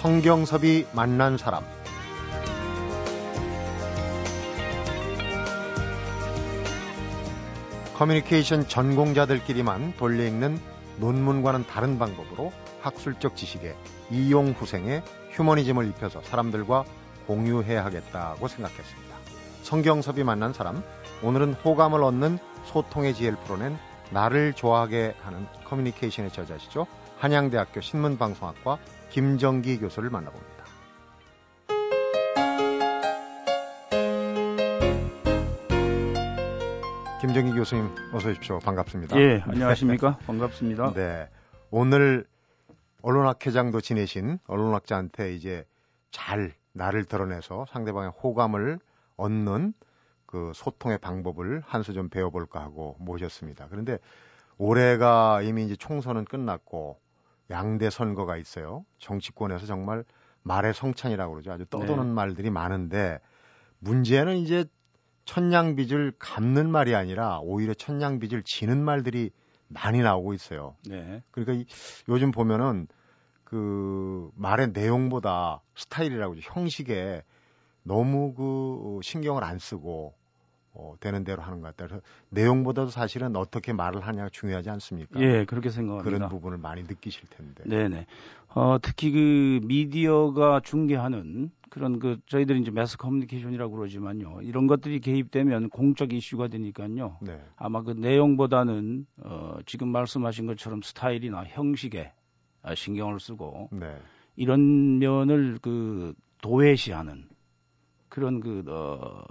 성경섭이 만난 사람 커뮤니케이션 전공자들끼리만 돌려 읽는 논문과는 다른 방법으로 학술적 지식에 이용 후생의 휴머니즘을 입혀서 사람들과 공유해야 하겠다고 생각했습니다. 성경섭이 만난 사람, 오늘은 호감을 얻는 소통의 지혜를 풀어낸 나를 좋아하게 하는 커뮤니케이션의 저자시죠. 한양대학교 신문방송학과 김정기 교수를 만나봅니다. 김정기 교수님 어서 오십시오. 반갑습니다. 예, 안녕하십니까? 반갑습니다. 네. 오늘 언론학회장도 지내신 언론학자한테 이제 잘 나를 드러내서 상대방의 호감을 얻는 그 소통의 방법을 한 수 좀 배워볼까 하고 모셨습니다. 그런데 올해가 이미 이제 총선은 끝났고 양대 선거가 있어요. 정치권에서 정말 말의 성찬이라고 그러죠. 아주 떠도는 네. 말들이 많은데 문제는 이제 천냥빚을 갚는 말이 아니라 오히려 천냥빚을 지는 말들이 많이 나오고 있어요. 네. 그러니까 이, 요즘 보면은 그 말의 내용보다 스타일이라고 죠 형식에 너무 그 신경을 안 쓰고 어, 되는 대로 하는 것 같아요. 그래서 내용보다도 사실은 어떻게 말을 하냐가 중요하지 않습니까? 예, 그렇게 생각합니다. 그런 부분을 많이 느끼실 텐데. 네네. 어, 특히 그 미디어가 중계하는 그런 그 저희들이 이제 매스 커뮤니케이션이라고 그러지만요. 이런 것들이 개입되면 공적 이슈가 되니까요. 네. 아마 그 내용보다는 어, 지금 말씀하신 것처럼 스타일이나 형식에 신경을 쓰고 네. 이런 면을 그 도외시하는 그런 그 어,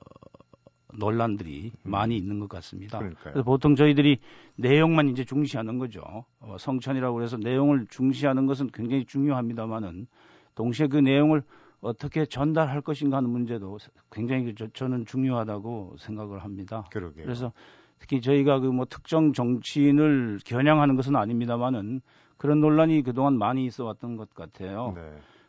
논란들이 음. 많이 있는 것 같습니다. 그래서 보통 저희들이 내용만 이제 중시하는 거죠. 어, 성천이라고 해서 내용을 중시하는 것은 굉장히 중요합니다만은 동시에 그 내용을 어떻게 전달할 것인가 하는 문제도 굉장히 저, 저는 중요하다고 생각을 합니다. 그러게요. 그래서 특히 저희가 그 뭐 특정 정치인을 겨냥하는 것은 아닙니다만은 그런 논란이 그동안 많이 있어 왔던 것 같아요. 네.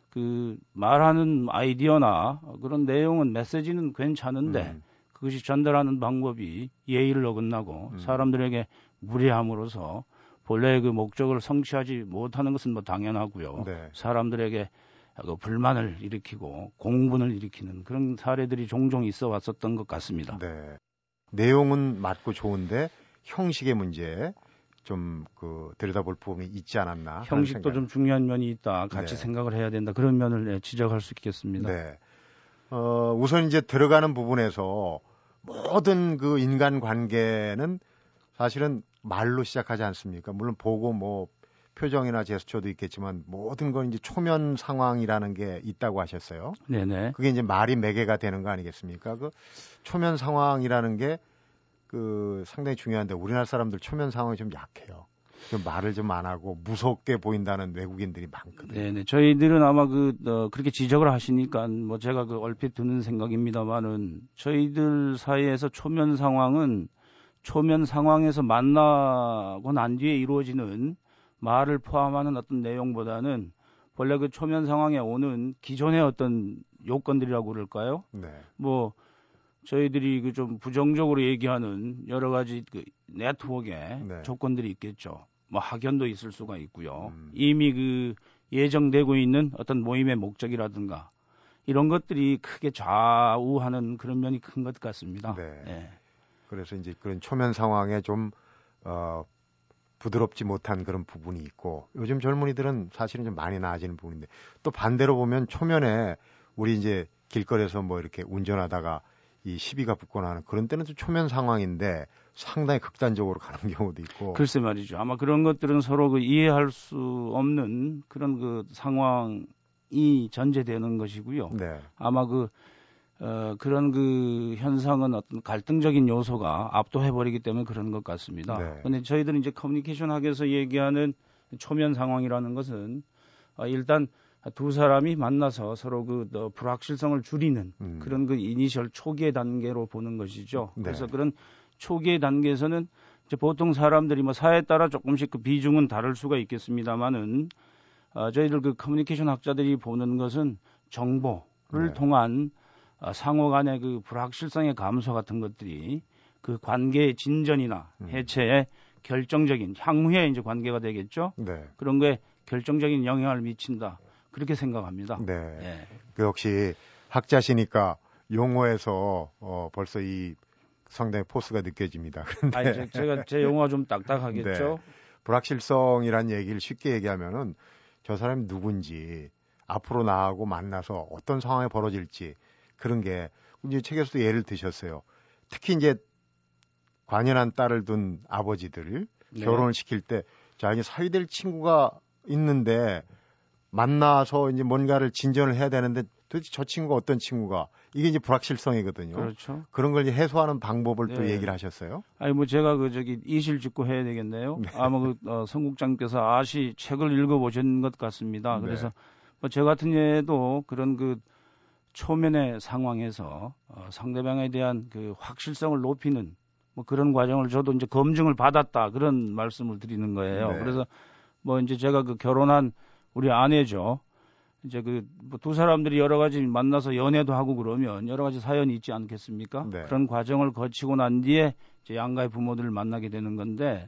그 말하는 아이디어나 그런 내용은 메시지는 괜찮은데 음. 그것이 전달하는 방법이 예의를 어긋나고 음. 사람들에게 무례함으로써 본래의 그 목적을 성취하지 못하는 것은 뭐 당연하고요. 네. 사람들에게 그 불만을 일으키고 공분을 일으키는 그런 사례들이 종종 있어 왔었던 것 같습니다. 네. 내용은 맞고 좋은데 형식의 문제 좀그 들여다볼 부분이 있지 않았나. 형식도 좀 중요한 면이 있다. 같이 네. 생각을 해야 된다. 그런 면을 네, 지적할 수 있겠습니다. 네. 어, 우선 이제 들어가는 부분에서 모든 그 인간 관계는 사실은 말로 시작하지 않습니까? 물론 보고 뭐 표정이나 제스처도 있겠지만 모든 건 이제 초면 상황이라는 게 있다고 하셨어요. 네네. 그게 이제 말이 매개가 되는 거 아니겠습니까? 그 초면 상황이라는 게 그 상당히 중요한데 우리나라 사람들 초면 상황이 좀 약해요. 좀 말을 좀 안 하고 무섭게 보인다는 외국인들이 많거든요. 네네. 저희들은 아마 그, 어, 그렇게 지적을 하시니까 뭐 제가 그 얼핏 드는 생각입니다만은 저희들 사이에서 초면 상황은 초면 상황에서 만나고 난 뒤에 이루어지는 말을 포함하는 어떤 내용보다는 원래 그 초면 상황에 오는 기존의 어떤 요건들이라고 그럴까요? 네. 뭐 저희들이 그 좀 부정적으로 얘기하는 여러 가지 그 네트워크의 네. 조건들이 있겠죠. 뭐 학연도 있을 수가 있고요. 음. 이미 그 예정되고 있는 어떤 모임의 목적이라든가 이런 것들이 크게 좌우하는 그런 면이 큰 것 같습니다. 네. 네. 그래서 이제 그런 초면 상황에 좀 어, 부드럽지 못한 그런 부분이 있고 요즘 젊은이들은 사실은 좀 많이 나아지는 부분인데 또 반대로 보면 초면에 우리 이제 길거리에서 뭐 이렇게 운전하다가 이 시비가 붙거나 하는 그런 때는 좀 초면 상황인데 상당히 극단적으로 가는 경우도 있고. 글쎄 말이죠. 아마 그런 것들은 서로 그 이해할 수 없는 그런 그 상황이 전제되는 것이고요. 네. 아마 그 어, 그런 그 현상은 어떤 갈등적인 요소가 압도해버리기 때문에 그런 것 같습니다. 네. 근데 저희들은 이제 커뮤니케이션 학에서 얘기하는 초면 상황이라는 것은 어, 일단 두 사람이 만나서 서로 그 어, 불확실성을 줄이는 음. 그런 그 이니셜 초기의 단계로 보는 것이죠. 네. 그래서 그런 초기의 단계에서는 이제 보통 사람들이 뭐 사회에 따라 조금씩 그 비중은 다를 수가 있겠습니다만은 어, 저희들 그 커뮤니케이션 학자들이 보는 것은 정보를 네. 통한 어, 상호 간의 그 불확실성의 감소 같은 것들이 그 관계의 진전이나 음. 해체에 결정적인 향후에 이제 관계가 되겠죠. 네. 그런 거에 결정적인 영향을 미친다. 그렇게 생각합니다. 네. 예. 그 역시 학자시니까 용어에서 어, 벌써 이 상당히 포스가 느껴집니다. 근데 아니, 제가 제 용어가 좀 딱딱하겠죠. 네. 불확실성이란 얘기를 쉽게 얘기하면은 저 사람이 누군지 앞으로 나하고 만나서 어떤 상황이 벌어질지 그런 게 이제 책에서도 예를 드셨어요. 특히 이제 관연한 딸을 둔 아버지들 네. 결혼을 시킬 때 자, 이제 사위될 친구가 있는데 만나서 이제 뭔가를 진전을 해야 되는데 도대체 저 친구가 어떤 친구가 이게 이제 불확실성이거든요. 그렇죠. 그런 걸 이제 해소하는 방법을 네. 또 얘기를 하셨어요. 아니 뭐 제가 그 저기 이실 짓고 해야 되겠네요. 네. 아마 그 어, 성국장께서 아시 책을 읽어보신 것 같습니다. 네. 그래서 뭐 저 같은 예도 그런 그 초면의 상황에서 어, 상대방에 대한 그 확실성을 높이는 뭐 그런 과정을 저도 이제 검증을 받았다 그런 말씀을 드리는 거예요. 네. 그래서 뭐 이제 제가 그 결혼한 우리 아내죠. 이제 그뭐두 사람들이 여러 가지 만나서 연애도 하고 그러면 여러 가지 사연이 있지 않겠습니까? 네. 그런 과정을 거치고 난 뒤에 이제 양가의 부모들을 만나게 되는 건데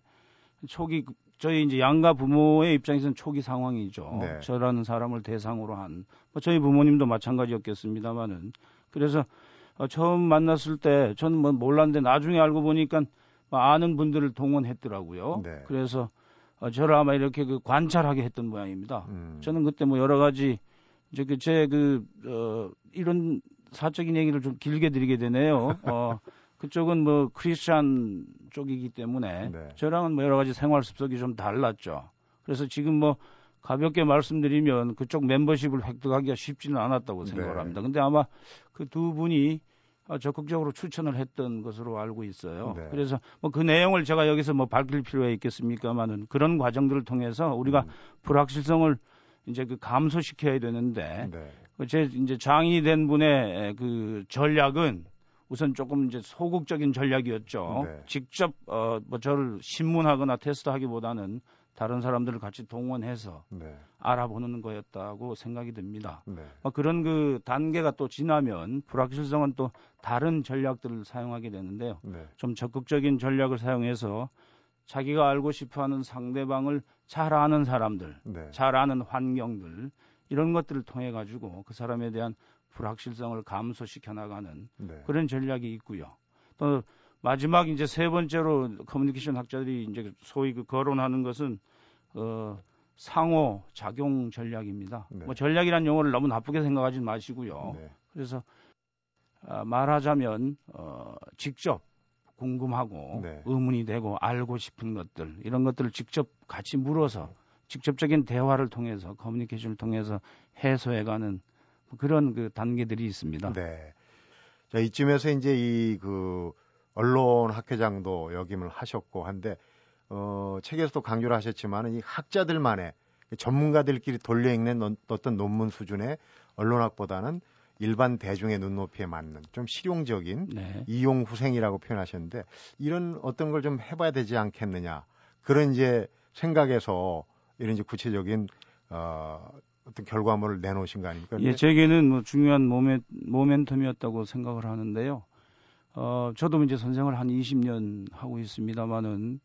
초기 저희 이제 양가 부모의 입장에서는 초기 상황이죠. 네. 저라는 사람을 대상으로 한 뭐 저희 부모님도 마찬가지였겠습니다만은 그래서 어, 처음 만났을 때 저는 뭐 몰랐는데 나중에 알고 보니까 뭐 아는 분들을 동원했더라고요. 네. 그래서 어, 저를 아마 이렇게 그 관찰하게 했던 모양입니다. 음. 저는 그때 뭐 여러 가지 이제 그 제그 어, 이런 사적인 얘기를 좀 길게 드리게 되네요. 어, 그쪽은 뭐 크리스찬 쪽이기 때문에 네. 저랑은 뭐 여러 가지 생활 습성이 좀 달랐죠. 그래서 지금 뭐 가볍게 말씀드리면 그쪽 멤버십을 획득하기가 쉽지는 않았다고 생각을 네. 합니다. 근데 아마 그 두 분이 어, 적극적으로 추천을 했던 것으로 알고 있어요. 네. 그래서 뭐 그 내용을 제가 여기서 뭐 밝힐 필요가 있겠습니까만은 그런 과정들을 통해서 우리가 음. 불확실성을 이제 그 감소시켜야 되는데 네. 그제 이제 장인이 된 분의 그 전략은 우선 조금 이제 소극적인 전략이었죠. 네. 직접 어뭐 저를 신문하거나 테스트하기보다는 다른 사람들을 같이 동원해서 네. 알아보는 거였다고 생각이 듭니다. 네. 어, 그런 그 단계가 또 지나면 불확실성은 또 다른 전략들을 사용하게 되는데요. 네. 좀 적극적인 전략을 사용해서 자기가 알고 싶어하는 상대방을 잘 아는 사람들, 네. 잘 아는 환경들 이런 것들을 통해 가지고 그 사람에 대한 불확실성을 감소시켜 나가는 네. 그런 전략이 있고요. 또 마지막 이제 세 번째로 커뮤니케이션 학자들이 이제 소위 그 거론하는 것은 어 상호 작용 전략입니다. 네. 뭐 전략이란 용어를 너무 나쁘게 생각하지 마시고요. 네. 그래서 아, 말하자면 어 직접 궁금하고 네. 의문이 되고 알고 싶은 것들 이런 것들을 직접 같이 물어서 직접적인 대화를 통해서 커뮤니케이션을 통해서 해소해가는 그런 그 단계들이 있습니다. 네. 자 이쯤에서 이제 이 그 언론 학회장도 역임을 하셨고 한데 어, 책에서도 강조를 하셨지만 이 학자들만의 전문가들끼리 돌려 읽는 어떤 논문 수준의 언론학보다는 일반 대중의 눈높이에 맞는 좀 실용적인 네. 이용 후생이라고 표현하셨는데 이런 어떤 걸 좀 해봐야 되지 않겠느냐 그런 이제 생각에서 이런 이제 구체적인 어, 어떤 결과물을 내놓으신 거 아닙니까? 예, 제게는 뭐 중요한 모멘, 모멘텀이었다고 생각을 하는데요. 어, 저도 이제 선생을 한 20년 하고 있습니다만은,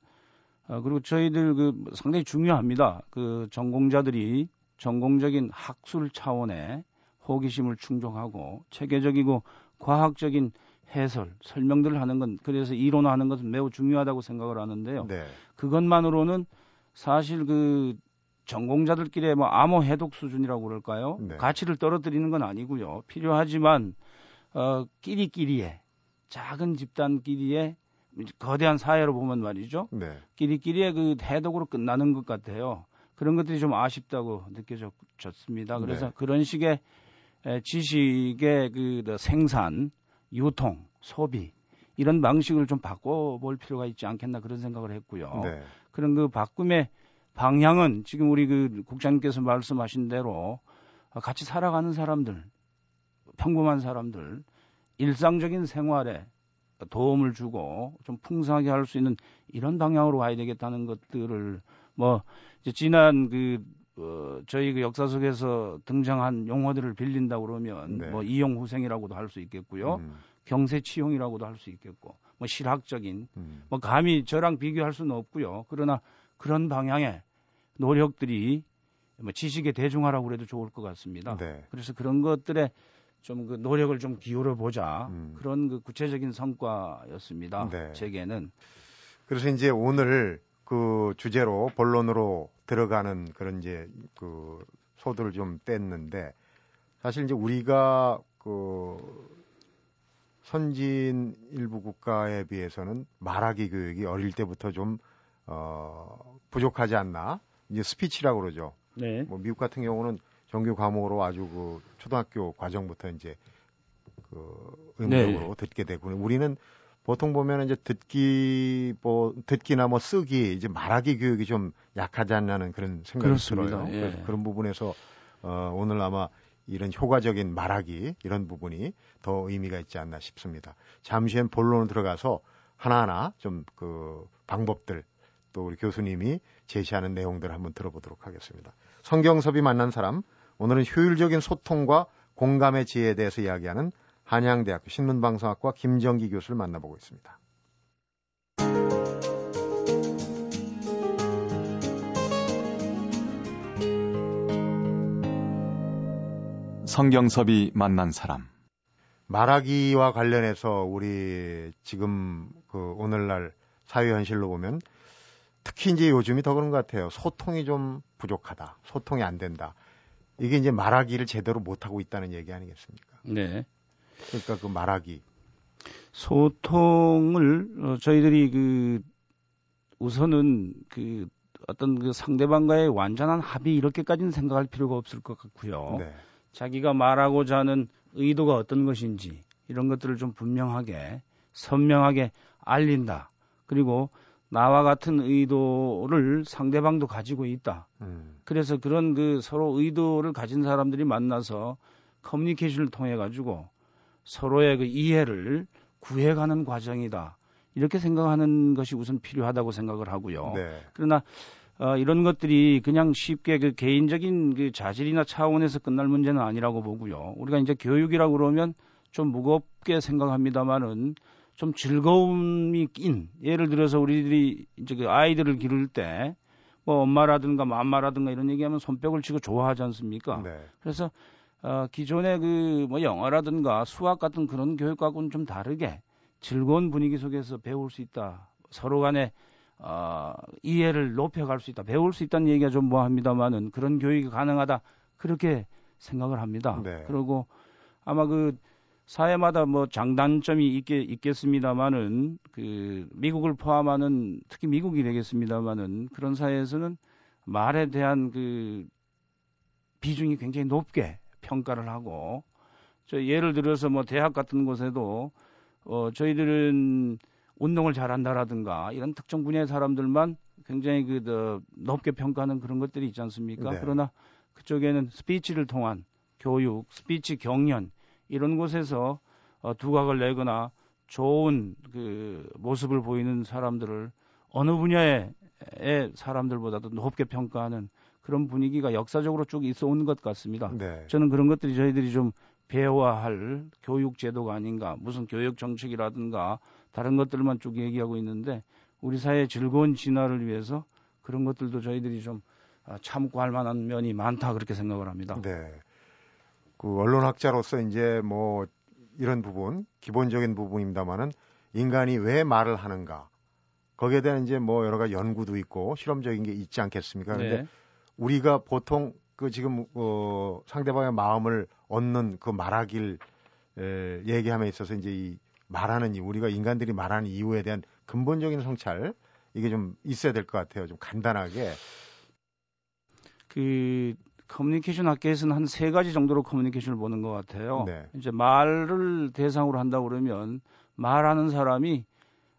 어, 그리고 저희들 그 상당히 중요합니다. 그 전공자들이 전공적인 학술 차원의 호기심을 충족하고 체계적이고 과학적인 해설, 설명들을 하는 건 그래서 이론화하는 것은 매우 중요하다고 생각을 하는데요. 네. 그것만으로는 사실 그 전공자들끼리의 뭐 암호 해독 수준이라고 그럴까요? 네. 가치를 떨어뜨리는 건 아니고요. 필요하지만 어 끼리끼리의 작은 집단끼리의 거대한 사회로 보면 말이죠. 네. 끼리끼리의 그 해독으로 끝나는 것 같아요. 그런 것들이 좀 아쉽다고 느껴졌습니다. 그래서 네. 그런 식의 지식의 그 생산, 유통, 소비 이런 방식을 좀 바꿔볼 필요가 있지 않겠나 그런 생각을 했고요. 네. 그런 그 바꿈의 방향은 지금 우리 그 국장님께서 말씀하신 대로 같이 살아가는 사람들, 평범한 사람들, 일상적인 생활에 도움을 주고 좀 풍성하게 할 수 있는 이런 방향으로 와야 되겠다는 것들을 뭐 이제 지난 그 어, 저희 그 역사 속에서 등장한 용어들을 빌린다 그러면 네. 뭐 이용후생이라고도 할 수 있겠고요. 음. 경세치용이라고도 할 수 있겠고 뭐 실학적인 음. 뭐 감히 저랑 비교할 수는 없고요. 그러나 그런 방향의 노력들이 뭐 지식의 대중화라고 그래도 좋을 것 같습니다. 네. 그래서 그런 것들에 좀 그 노력을 좀 기울여 보자 음. 그런 그 구체적인 성과였습니다. 네. 제게는 그래서 이제 오늘 그 주제로 본론으로 들어가는 그런 이제 그 소들을 좀 뗐는데 사실 이제 우리가 그 선진 일부 국가에 비해서는 말하기 교육이 어릴 때부터 좀 어, 부족하지 않나? 이제 스피치라고 그러죠. 네. 뭐 미국 같은 경우는 정규 과목으로 아주 그 초등학교 과정부터 이제 그 의무적으로 네. 듣게 되고 우리는 보통 보면 이제 듣기 뭐 듣기나 뭐 쓰기 이제 말하기 교육이 좀 약하지 않냐는 그런 생각이 그렇습니다. 들어요. 예. 그래서 그런 부분에서 어 오늘 아마 이런 효과적인 말하기 이런 부분이 더 의미가 있지 않나 싶습니다. 잠시 후엔 본론으로 들어가서 하나하나 좀 그 방법들 또 우리 교수님이 제시하는 내용들을 한번 들어보도록 하겠습니다. 성경섭이 만난 사람 오늘은 효율적인 소통과 공감의 지혜에 대해서 이야기하는 한양대학교 신문방송학과 김정기 교수를 만나보고 있습니다. 성경섭이 만난 사람 말하기와 관련해서 우리 지금 그 오늘날 사회 현실로 보면 특히 이제 요즘이 더 그런 것 같아요. 소통이 좀 부족하다. 소통이 안 된다. 이게 이제 말하기를 제대로 못하고 있다는 얘기 아니겠습니까? 네. 그러니까 그 말하기. 소통을 어, 저희들이 그 우선은 그 어떤 그 상대방과의 완전한 합의 이렇게까지는 생각할 필요가 없을 것 같고요. 네. 자기가 말하고자 하는 의도가 어떤 것인지 이런 것들을 좀 분명하게 선명하게 알린다. 그리고 나와 같은 의도를 상대방도 가지고 있다. 음. 그래서 그런 그 서로 의도를 가진 사람들이 만나서 커뮤니케이션을 통해 가지고 서로의 그 이해를 구해가는 과정이다. 이렇게 생각하는 것이 우선 필요하다고 생각을 하고요. 네. 그러나 어, 이런 것들이 그냥 쉽게 그 개인적인 그 자질이나 차원에서 끝날 문제는 아니라고 보고요. 우리가 이제 교육이라고 그러면 좀 무겁게 생각합니다만은 좀 즐거움이 낀 예를 들어서 우리들이 이제 그 아이들을 기를 때 뭐 엄마라든가 맘마라든가 이런 얘기하면 손뼉을 치고 좋아하지 않습니까? 네. 그래서 어, 기존의 그 뭐 영어라든가 수학 같은 그런 교육과는 좀 다르게 즐거운 분위기 속에서 배울 수 있다. 서로 간에 어, 이해를 높여갈 수 있다. 배울 수 있다는 얘기가 좀 뭐합니다만은 그런 교육이 가능하다. 그렇게 생각을 합니다. 네. 그리고 아마 그 사회마다 뭐 장단점이 있게 있겠습니다만은 그 미국을 포함하는 특히 미국이 되겠습니다만은 그런 사회에서는 말에 대한 그 비중이 굉장히 높게 평가를 하고 저 예를 들어서 뭐 대학 같은 곳에도 어 저희들은 운동을 잘한다라든가 이런 특정 분야의 사람들만 굉장히 그 높게 평가하는 그런 것들이 있지 않습니까? 네. 그러나 그쪽에는 스피치를 통한 교육, 스피치 경연 이런 곳에서 어, 두각을 내거나 좋은 그 모습을 보이는 사람들을 어느 분야의 사람들보다도 높게 평가하는 그런 분위기가 역사적으로 쭉 있어 온 것 같습니다. 네. 저는 그런 것들이 저희들이 좀 배워야 할 교육 제도가 아닌가, 무슨 교육 정책이라든가 다른 것들만 쭉 얘기하고 있는데 우리 사회의 즐거운 진화를 위해서 그런 것들도 저희들이 좀 아, 참고 할 만한 면이 많다 그렇게 생각을 합니다. 네. 그 언론학자로서 이제 뭐 이런 부분 기본적인 부분입니다만은 인간이 왜 말을 하는가 거기에 대한 이제 뭐 여러 가지 연구도 있고 실험적인 게 있지 않겠습니까? 그런데 네. 우리가 보통 그 지금 어 상대방의 마음을 얻는 그 말하길 에, 얘기함에 있어서 이제 이 말하는 이 우리가 인간들이 말하는 이유에 대한 근본적인 성찰 이게 좀 있어야 될 것 같아요. 좀 간단하게. 그 커뮤니케이션 학계에서는 한 세 가지 정도로 커뮤니케이션을 보는 것 같아요. 네. 이제 말을 대상으로 한다 그러면 말하는 사람이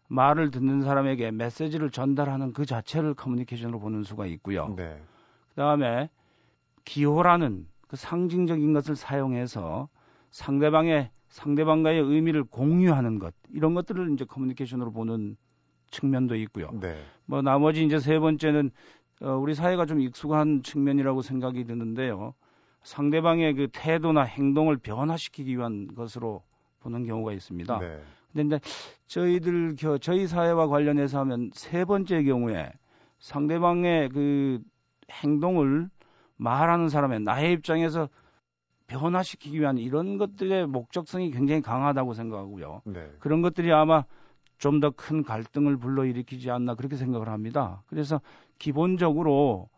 말을 듣는 사람에게 메시지를 전달하는 그 자체를 커뮤니케이션으로 보는 수가 있고요. 네. 그다음에 기호라는 그 상징적인 것을 사용해서 상대방의 상대방과의 의미를 공유하는 것 이런 것들을 이제 커뮤니케이션으로 보는 측면도 있고요. 네. 뭐 나머지 이제 세 번째는 어, 우리 사회가 좀 익숙한 측면이라고 생각이 드는데요. 상대방의 그 태도나 행동을 변화시키기 위한 것으로 보는 경우가 있습니다. 네. 근데 이제 저희들 저희 사회와 관련해서 하면 세 번째 경우에 상대방의 그 행동을 말하는 사람의 나의 입장에서 변화시키기 위한 이런 것들의 목적성이 굉장히 강하다고 생각하고요. 네. 그런 것들이 아마 좀 더 큰 갈등을 불러일으키지 않나 그렇게 생각을 합니다. 그래서 기본적으로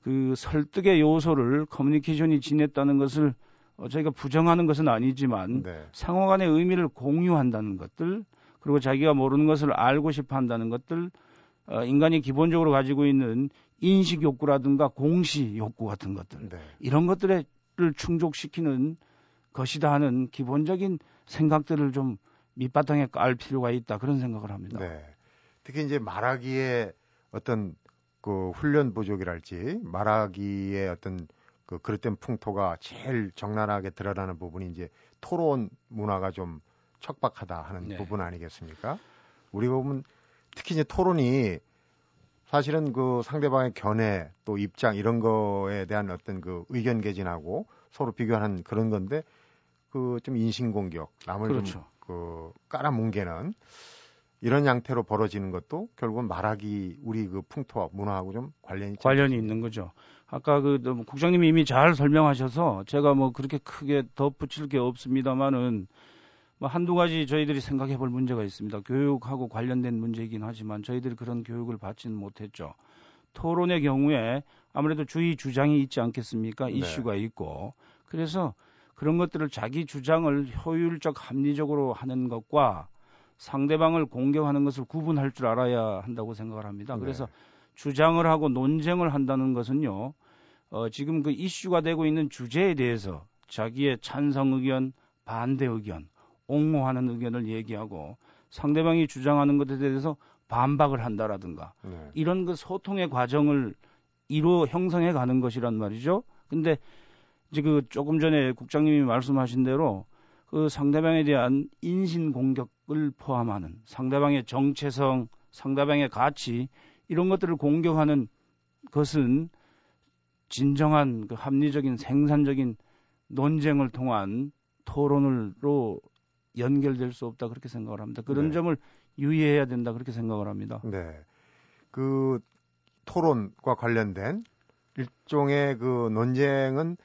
그 설득의 요소를 커뮤니케이션이 지냈다는 것을 어, 저희가 부정하는 것은 아니지만 네. 상호 간의 의미를 공유한다는 것들 그리고 자기가 모르는 것을 알고 싶어 한다는 것들 어, 인간이 기본적으로 가지고 있는 인식 욕구라든가 공시 욕구 같은 것들 네. 이런 것들을 충족시키는 것이다 하는 기본적인 생각들을 좀 밑바탕에 깔 필요가 있다 그런 생각을 합니다. 네. 특히 이제 말하기에 어떤 그 훈련 부족이랄지 말하기에 어떤 그 그릇된 풍토가 제일 적나라하게 드러나는 부분이 이제 토론 문화가 좀 척박하다 하는 네. 부분 아니겠습니까? 우리가 보면 특히 이제 토론이 사실은 그 상대방의 견해 또 입장 이런 거에 대한 어떤 그 의견 개진하고 서로 비교하는 그런 건데 그 좀 인신공격 남을 그렇죠. 좀그 깔아뭉개는 이런 양태로 벌어지는 것도 결국은 말하기 우리 그 풍토와 문화하고 좀 관련이 관련이 있는 거죠. 아까 그 국장님이 이미 잘 설명하셔서 제가 뭐 그렇게 크게 덧붙일 게 없습니다만은 뭐 한두 가지 저희들이 생각해 볼 문제가 있습니다. 교육하고 관련된 문제이긴 하지만 저희들이 그런 교육을 받지는 못했죠. 토론의 경우에 아무래도 주의 주장이 있지 않겠습니까? 네. 이슈가 있고. 그래서 그런 것들을 자기 주장을 효율적 합리적으로 하는 것과 상대방을 공격하는 것을 구분할 줄 알아야 한다고 생각을 합니다. 네. 그래서 네. 주장을 하고 논쟁을 한다는 것은요, 어, 지금 그 이슈가 되고 있는 주제에 대해서 자기의 찬성 의견, 반대 의견, 옹호하는 의견을 얘기하고 상대방이 주장하는 것에 대해서 반박을 한다라든가 네. 이런 그 소통의 과정을 이루 형성해 가는 것이란 말이죠. 근데 이제 그 조금 전에 국장님이 말씀하신 대로 그 상대방에 대한 인신 공격 을 포함하는 상대방의 정체성, 상대방의 가치 이런 것들을 공격하는 것은 진정한 그 합리적인 생산적인 논쟁을 통한 토론으로 연결될 수 없다 그렇게 생각을 합니다. 그런 네. 점을 유의해야 된다 그렇게 생각을 합니다. 네. 그 토론과 관련된 일종의 그 논쟁은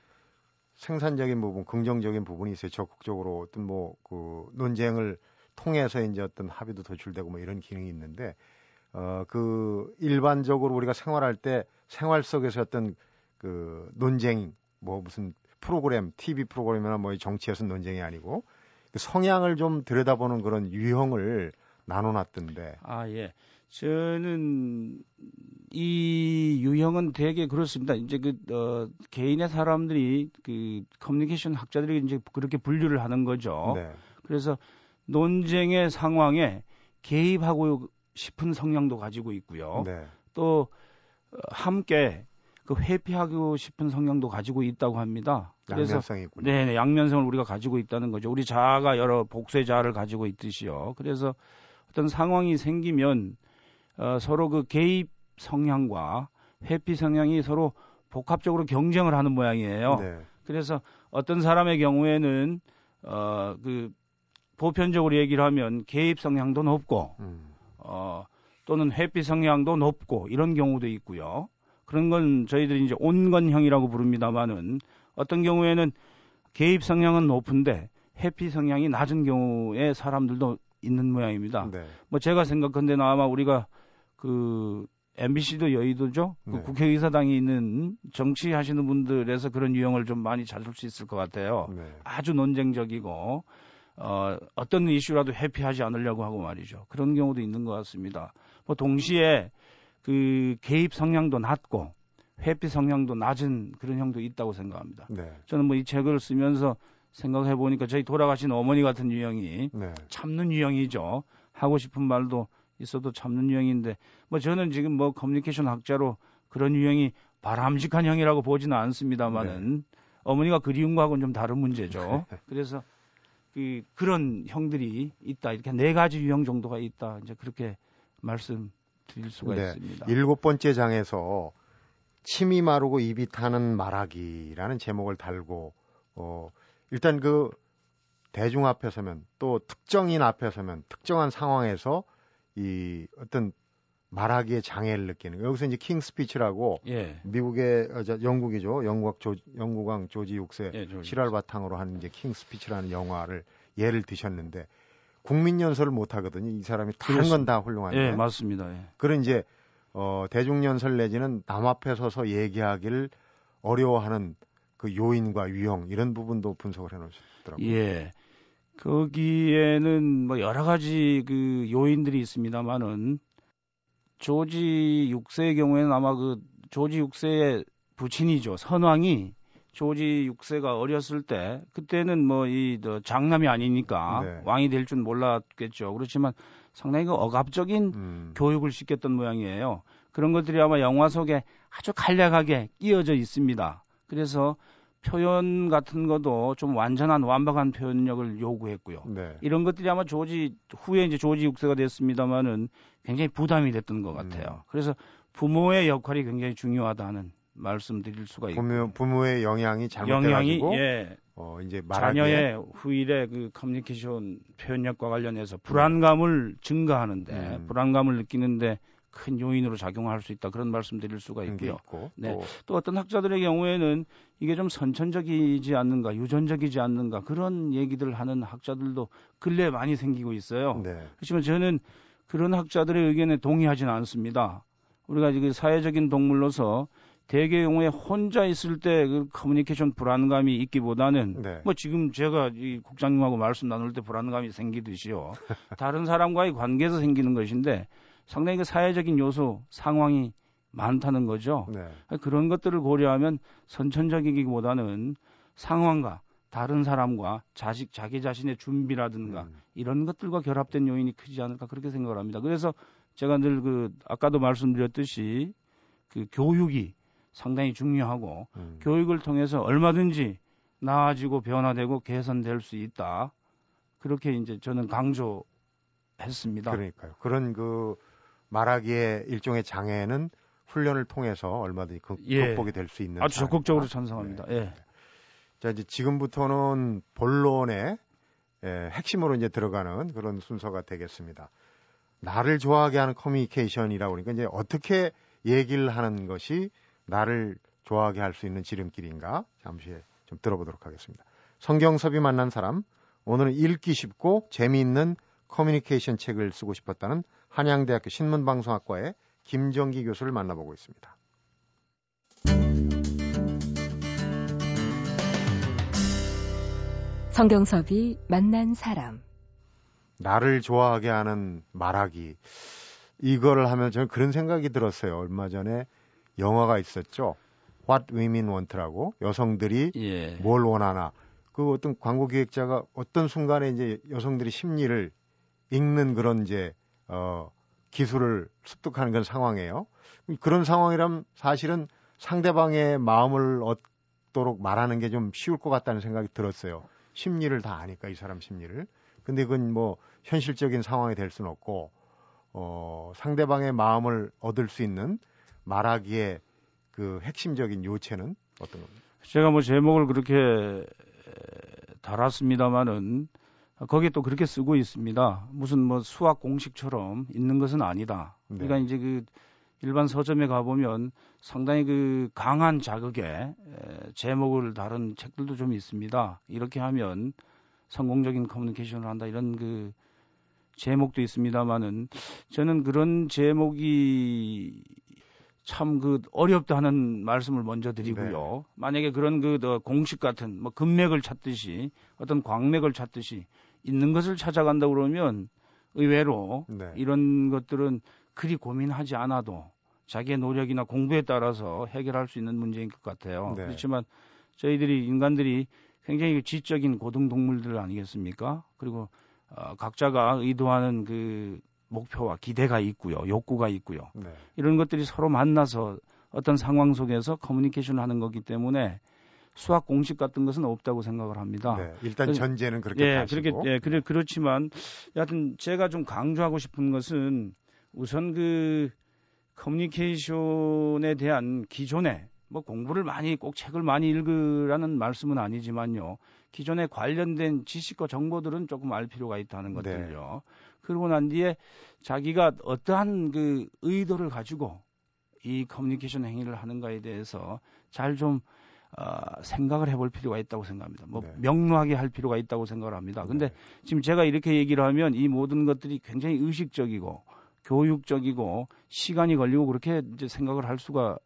생산적인 부분, 긍정적인 부분이 있어요. 적극적으로 어떤 뭐 그 논쟁을 통해서 이제 어떤 합의도 도출되고 뭐 이런 기능이 있는데 어 그 일반적으로 우리가 생활할 때 생활 속에서 어떤 그 논쟁 뭐 무슨 프로그램, TV 프로그램이나 뭐 정치에서 논쟁이 아니고 그 성향을 좀 들여다보는 그런 유형을 나눠놨던데. 아 예. 저는 이 유형은 되게 그렇습니다. 이제 그 어, 개인의 사람들이 그 커뮤니케이션 학자들이 이제 그렇게 분류를 하는 거죠. 네. 그래서 논쟁의 상황에 개입하고 싶은 성향도 가지고 있고요. 네. 또 어, 함께 그 회피하고 싶은 성향도 가지고 있다고 합니다. 그래서 양면성이 있군요. 네, 네, 양면성을 우리가 가지고 있다는 거죠. 우리 자아가 여러 복수의 자아를 가지고 있듯이요. 그래서 어떤 상황이 생기면 어, 서로 그 개입 성향과 회피 성향이 서로 복합적으로 경쟁을 하는 모양이에요. 네. 그래서 어떤 사람의 경우에는 어, 그 보편적으로 얘기를 하면 개입 성향도 높고 음. 어, 또는 회피 성향도 높고 이런 경우도 있고요. 그런 건 저희들이 이제 온건형이라고 부릅니다만은 어떤 경우에는 개입 성향은 높은데 해피 성향이 낮은 경우에 사람들도 있는 모양입니다. 네. 뭐 제가 생각한데는 아마 우리가 그 MBC도 여의도죠. 그 네. 그 국회의사당이 있는 정치하시는 분들에서 그런 유형을 좀 많이 찾을 수 있을 것 같아요. 네. 아주 논쟁적이고 어, 어떤 이슈라도 회피하지 않으려고 하고 말이죠. 그런 경우도 있는 것 같습니다. 뭐 동시에 그 개입 성향도 낮고 회피 성향도 낮은 그런 형도 있다고 생각합니다. 네. 저는 뭐 이 책을 쓰면서 생각해 보니까 저희 돌아가신 어머니 같은 유형이 네. 참는 유형이죠. 하고 싶은 말도 있어도 참는 유형인데 뭐 저는 지금 뭐 커뮤니케이션 학자로 그런 유형이 바람직한 형이라고 보지는 않습니다만은 네. 어머니가 그리운 거하고는 좀 다른 문제죠. 그래서 그 그런 형들이 있다. 이렇게 네 가지 유형 정도가 있다. 이제 그렇게 말씀 드릴 수가 네. 있습니다. 일곱 번째 장에서 침이 마르고 입이 타는 말하기라는 제목을 달고 어 일단 그 대중 앞에 서면 또 특정인 앞에 서면 특정한 상황에서 이 어떤 말하기에 장애를 느끼는 여기서 이제 킹스 스피치라고 예. 미국의 어, 저, 영국이죠 영국 조, 영국왕 조지 6세 예, 실화를 바탕으로 한 이제 킹스 스피치라는 영화를 예를 드셨는데 국민 연설을 못 하거든요. 이 사람이 다른 건 다 훌륭한데. 예, 맞습니다. 예. 그런 이제 어 대중 연설 내지는 남 앞에 서서 얘기하기를 어려워하는 그 요인과 유형 이런 부분도 분석을 해 놓으셨더라고요. 예. 거기에는 뭐 여러 가지 그 요인들이 있습니다만은 조지 6세의 경우에는 아마 그 조지 6세의 부친이죠. 선왕이 조지 6세가 어렸을 때 그때는 뭐이 장남이 아니니까 네. 왕이 될 줄 몰랐겠죠. 그렇지만 상당히 그 억압적인 음. 교육을 시켰던 모양이에요. 그런 것들이 아마 영화 속에 아주 간략하게 끼어져 있습니다. 그래서 표현 같은 것도 좀 완전한 완벽한 표현력을 요구했고요. 네. 이런 것들이 아마 조지 후에 이제 조지 6세가 됐습니다마는 굉장히 부담이 됐던 것 같아요. 음. 그래서 부모의 역할이 굉장히 중요하다는 말씀드릴 수가 있고 부모, 부모의 영향이 잘못돼가지고 예. 어, 이제 자녀의 후일의 그 커뮤니케이션 표현력과 관련해서 불안감을 증가하는데 음. 불안감을 느끼는데 큰 요인으로 작용할 수 있다 그런 말씀드릴 수가 있고요. 있고, 네. 또. 또 어떤 학자들의 경우에는 이게 좀 선천적이지 않는가, 유전적이지 않는가 그런 얘기들 하는 학자들도 근래에 많이 생기고 있어요. 네. 그렇지만 저는 그런 학자들의 의견에 동의하지는 않습니다. 우리가 지금 사회적인 동물로서 대개 경우에 혼자 있을 때 그 커뮤니케이션 불안감이 있기보다는 네. 뭐 지금 제가 이 국장님하고 말씀 나눌 때 불안감이 생기듯이요. 다른 사람과의 관계에서 생기는 것인데 상당히 그 사회적인 요소 상황이 많다는 거죠. 네. 그런 것들을 고려하면 선천적이기보다는 상황과 다른 사람과 자식 자기 자신의 준비라든가 음. 이런 것들과 결합된 요인이 크지 않을까 그렇게 생각을 합니다. 그래서 제가 늘 그 아까도 말씀드렸듯이 그 교육이 상당히 중요하고 음. 교육을 통해서 얼마든지 나아지고 변화되고 개선될 수 있다. 그렇게 이제 저는 강조했습니다. 그러니까요. 그런 그 말하기에 일종의 장애는 훈련을 통해서 얼마든지 극, 예. 복이 될 수 있는 아주 적극적으로 찬성합니다. 네. 예. 자 이제 지금부터는 본론의 예, 핵심으로 이제 들어가는 그런 순서가 되겠습니다. 나를 좋아하게 하는 커뮤니케이션이라고 그러니까 이제 어떻게 얘기를 하는 것이 나를 좋아하게 할 수 있는 지름길인가? 잠시 좀 들어보도록 하겠습니다. 성경섭이 만난 사람, 오늘은 읽기 쉽고 재미있는 커뮤니케이션 책을 쓰고 싶었다는 한양대학교 신문방송학과의 김정기 교수를 만나보고 있습니다. 성경섭이 만난 사람. 나를 좋아하게 하는 말하기. 이거를 하면 저는 그런 생각이 들었어요. 얼마 전에 영화가 있었죠. What Women Want라고 여성들이 예. 뭘 원하나. 그 어떤 광고 기획자가 어떤 순간에 이제 여성들이 심리를 읽는 그런 이제 어 기술을 습득하는 그런 상황이에요. 그런 상황이라면 사실은 상대방의 마음을 얻도록 말하는 게 좀 쉬울 것 같다는 생각이 들었어요. 심리를 다 아니까 이 사람 심리를. 근데 그건 뭐 현실적인 상황이 될 수는 없고 어 상대방의 마음을 얻을 수 있는 말하기에 그 핵심적인 요체는 어떤 겁니까? 제가 뭐 제목을 그렇게 달았습니다마는 거기에 또 그렇게 쓰고 있습니다. 무슨 뭐 수학 공식처럼 있는 것은 아니다. 네. 그러니까 이제 그 일반 서점에 가보면 상당히 그 강한 자극에 제목을 다룬 책들도 좀 있습니다. 이렇게 하면 성공적인 커뮤니케이션을 한다 이런 그 제목도 있습니다만은 저는 그런 제목이 참 그 어렵다는 말씀을 먼저 드리고요. 네. 만약에 그런 그 공식 같은 뭐 금맥을 찾듯이 어떤 광맥을 찾듯이 있는 것을 찾아간다 그러면 의외로 네. 이런 것들은 그리 고민하지 않아도 자기의 노력이나 공부에 따라서 해결할 수 있는 문제인 것 같아요. 네. 그렇지만 저희들이 인간들이 굉장히 지적인 고등 동물들 아니겠습니까? 그리고 어, 각자가 의도하는 그 목표와 기대가 있고요, 욕구가 있고요. 네. 이런 것들이 서로 만나서 어떤 상황 속에서 커뮤니케이션을 하는 거기 때문에 수학 공식 같은 것은 없다고 생각을 합니다. 네, 일단 전제는 그렇게 예. 그렇게 예, 그래 그렇지만 여하튼 제가 좀 강조하고 싶은 것은 우선 그 커뮤니케이션에 대한 기존에 뭐 공부를 많이 꼭 책을 많이 읽으라는 말씀은 아니지만요. 기존에 관련된 지식과 정보들은 조금 알 필요가 있다는 네. 것들요. 네. 그러고 난 뒤에 자기가 어떠한 그 의도를 가지고 이 커뮤니케이션 행위를 하는가에 대해서 잘좀 어, 생각을 해볼 필요가 있다고 생각합니다. 뭐 네. 명료하게 할 필요가 있다고 생각을 합니다. 근데 네. 지금 제가 이렇게 얘기를 하면 이 모든 것들이 굉장히 의식적이고 교육적이고 시간이 걸리고 그렇게 이제 생각을 할 수가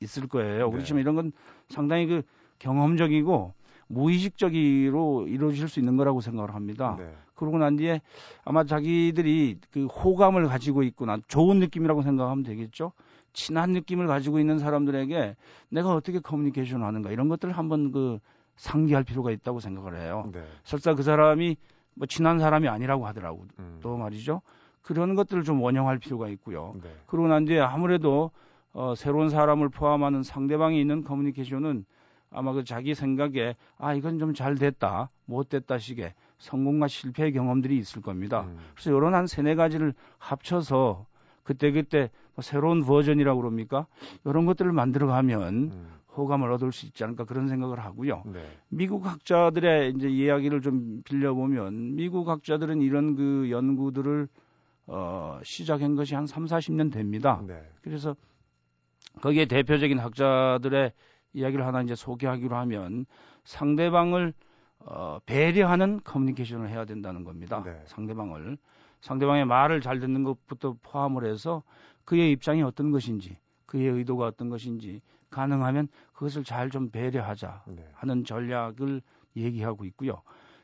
있을 거예요. 네. 그렇지만 이런 건 상당히 그 경험적이고 무의식적으로 이루어질 수 있는 거라고 생각을 합니다. 네. 그러고 난 뒤에 아마 자기들이 그 호감을 가지고 있구나 좋은 느낌이라고 생각하면 되겠죠. 친한 느낌을 가지고 있는 사람들에게 내가 어떻게 커뮤니케이션 하는가 이런 것들을 한번 그 상기할 필요가 있다고 생각을 해요. 네. 설사 그 사람이 뭐 친한 사람이 아니라고 하더라고 음. 또 말이죠. 그런 것들을 좀 원형할 필요가 있고요. 네. 그러고 난 뒤에 아무래도 어, 새로운 사람을 포함하는 상대방이 있는 커뮤니케이션은 아마 그 자기 생각에 아 이건 좀 잘 됐다 못 됐다 식의 성공과 실패의 경험들이 있을 겁니다. 음. 그래서 이런 한 세네 가지를 합쳐서 그때그때 뭐 새로운 버전이라고 그럽니까? 이런 것들을 만들어가면 음. 호감을 얻을 수 있지 않을까 그런 생각을 하고요. 네. 미국 학자들의 이제 이야기를 좀 빌려보면 미국 학자들은 이런 그 연구들을 어, 시작한 것이 한 3, 40년 됩니다. 네. 그래서 거기에 대표적인 학자들의 이야기를 하나 이제 소개하기로 하면 상대방을 어, 배려하는 커뮤니케이션을 해야 된다는 겁니다. 네. 상대방을 상대방의 말을 잘 듣는 것부터 포함을 해서 그의 입장이 어떤 것인지, 그의 의도가 어떤 것인지 가능하면 그것을 잘 좀 배려하자 네. 하는 전략을 얘기하고 있고요.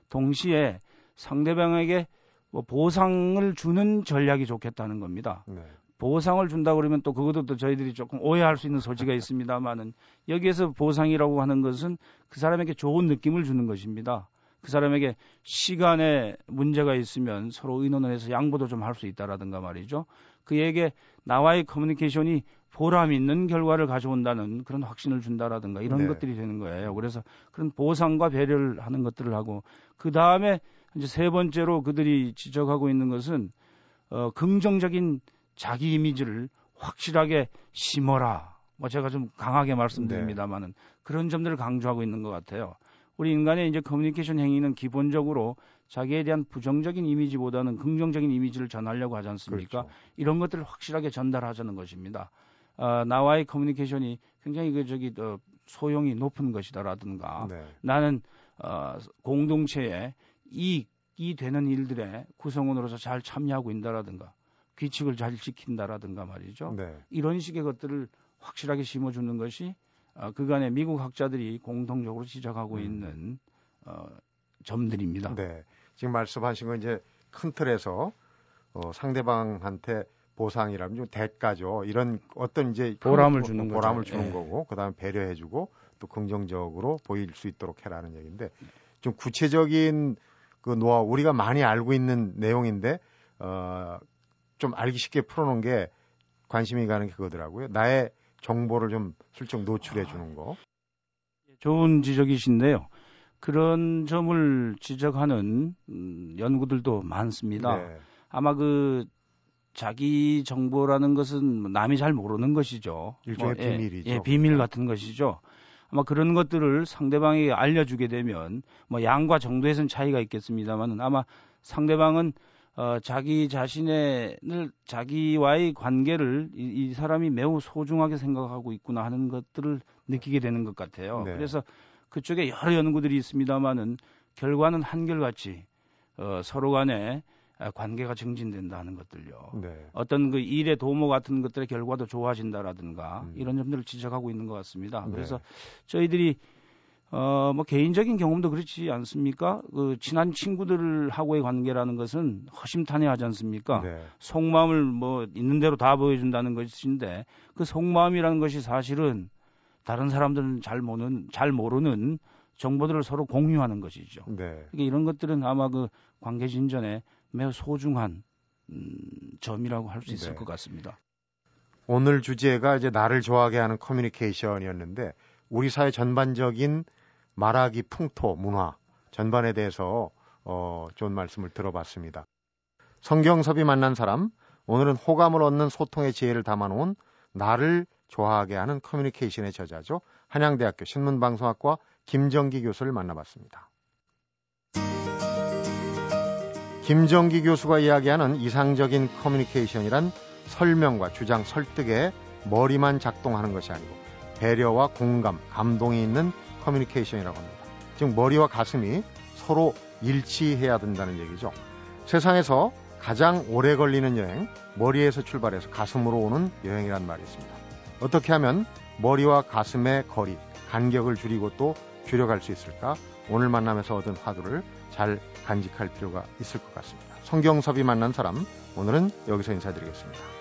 동시에 상대방에게 뭐 보상을 주는 전략이 좋겠다는 겁니다. 네. 보상을 준다 그러면 또 그것도 또 저희들이 조금 오해할 수 있는 소지가 있습니다만은 여기에서 보상이라고 하는 것은 그 사람에게 좋은 느낌을 주는 것입니다. 그 사람에게 시간에 문제가 있으면 서로 의논을 해서 양보도 좀 할 수 있다라든가 말이죠. 그에게 나와의 커뮤니케이션이 보람 있는 결과를 가져온다는 그런 확신을 준다라든가 이런 네. 것들이 되는 거예요. 그래서 그런 보상과 배려를 하는 것들을 하고 그 다음에 이제 세 번째로 그들이 지적하고 있는 것은 어, 긍정적인 자기 이미지를 확실하게 심어라. 뭐 제가 좀 강하게 말씀드립니다만은 네. 그런 점들을 강조하고 있는 것 같아요. 우리 인간의 이제 커뮤니케이션 행위는 기본적으로 자기에 대한 부정적인 이미지보다는 긍정적인 이미지를 전하려고 하지 않습니까? 그렇죠. 이런 것들을 확실하게 전달하자는 것입니다. 어, 나와의 커뮤니케이션이 굉장히 그 저기 어, 소용이 높은 것이다라든가 네. 나는 어, 공동체에 이익이 되는 일들의 구성원으로서 잘 참여하고 있다라든가 규칙을 잘 지킨다라든가 말이죠. 네. 이런 식의 것들을 확실하게 심어주는 것이 어, 그간의 미국 학자들이 공통적으로 지적하고 음. 있는 어, 점들입니다. 네. 지금 말씀하신 건 이제 큰 틀에서 어, 상대방한테 보상이라면 좀 대가죠. 이런 어떤 이제 보람을 주는 거 보람을 주는 예. 거고 그다음에 배려해주고 또 긍정적으로 보일 수 있도록 해라는 얘기인데 좀 구체적인 그 노하우 우리가 많이 알고 있는 내용인데 어, 좀 알기 쉽게 풀어놓은 게 관심이 가는 게 그거더라고요. 나의 정보를 좀 슬쩍 노출해 주는 거. 좋은 지적이신데요. 그런 점을 지적하는 음, 연구들도 많습니다. 네. 아마 그 자기 정보라는 것은 남이 잘 모르는 것이죠. 일종의 뭐, 예, 비밀이죠. 예, 비밀 같은 것이죠. 아마 그런 것들을 상대방에게 알려주게 되면 뭐 양과 정도에선 차이가 있겠습니다만 아마 상대방은 어, 자기 자신의 자기와의 관계를 이, 이, 사람이 매우 소중하게 생각하고 있구나 하는 것들을 느끼게 되는 것 같아요. 네. 그래서 그쪽에 여러 연구들이 있습니다만은 결과는 한결같이 어, 서로 간에 관계가 증진된다는 것들요. 네. 어떤 그 일의 도모 같은 것들의 결과도 좋아진다라든가 음. 이런 점들을 지적하고 있는 것 같습니다. 네. 그래서 저희들이 어, 뭐 개인적인 경험도 그렇지 않습니까? 그 친한 친구들하고의 관계라는 것은 허심탄회하지 않습니까? 네. 속마음을 뭐 있는 대로 다 보여준다는 것인데 그 속마음이라는 것이 사실은 다른 사람들은 잘 모르는 잘 모르는 정보들을 서로 공유하는 것이죠. 네. 그러니까 이런 것들은 아마 그 관계 진전에 매우 소중한 음, 점이라고 할 수 있을 네. 것 같습니다. 오늘 주제가 이제 나를 좋아하게 하는 커뮤니케이션이었는데 우리 사회 전반적인 말하기 풍토, 문화 전반에 대해서 어, 좋은 말씀을 들어봤습니다. 성경섭이 만난 사람, 오늘은 호감을 얻는 소통의 지혜를 담아놓은 나를 좋아하게 하는 커뮤니케이션의 저자죠. 한양대학교 신문방송학과 김정기 교수를 만나봤습니다. 김정기 교수가 이야기하는 이상적인 커뮤니케이션이란 설명과 주장 설득에 머리만 작동하는 것이 아니고 배려와 공감, 감동이 있는 커뮤니케이션이라고 합니다. 즉 머리와 가슴이 서로 일치해야 된다는 얘기죠. 세상에서 가장 오래 걸리는 여행, 머리에서 출발해서 가슴으로 오는 여행이란 말이 있습니다. 어떻게 하면 머리와 가슴의 거리, 간격을 줄이고 또 줄여갈 수 있을까? 오늘 만남에서 얻은 화두를 잘 간직할 필요가 있을 것 같습니다. 성경섭이 만난 사람, 오늘은 여기서 인사드리겠습니다.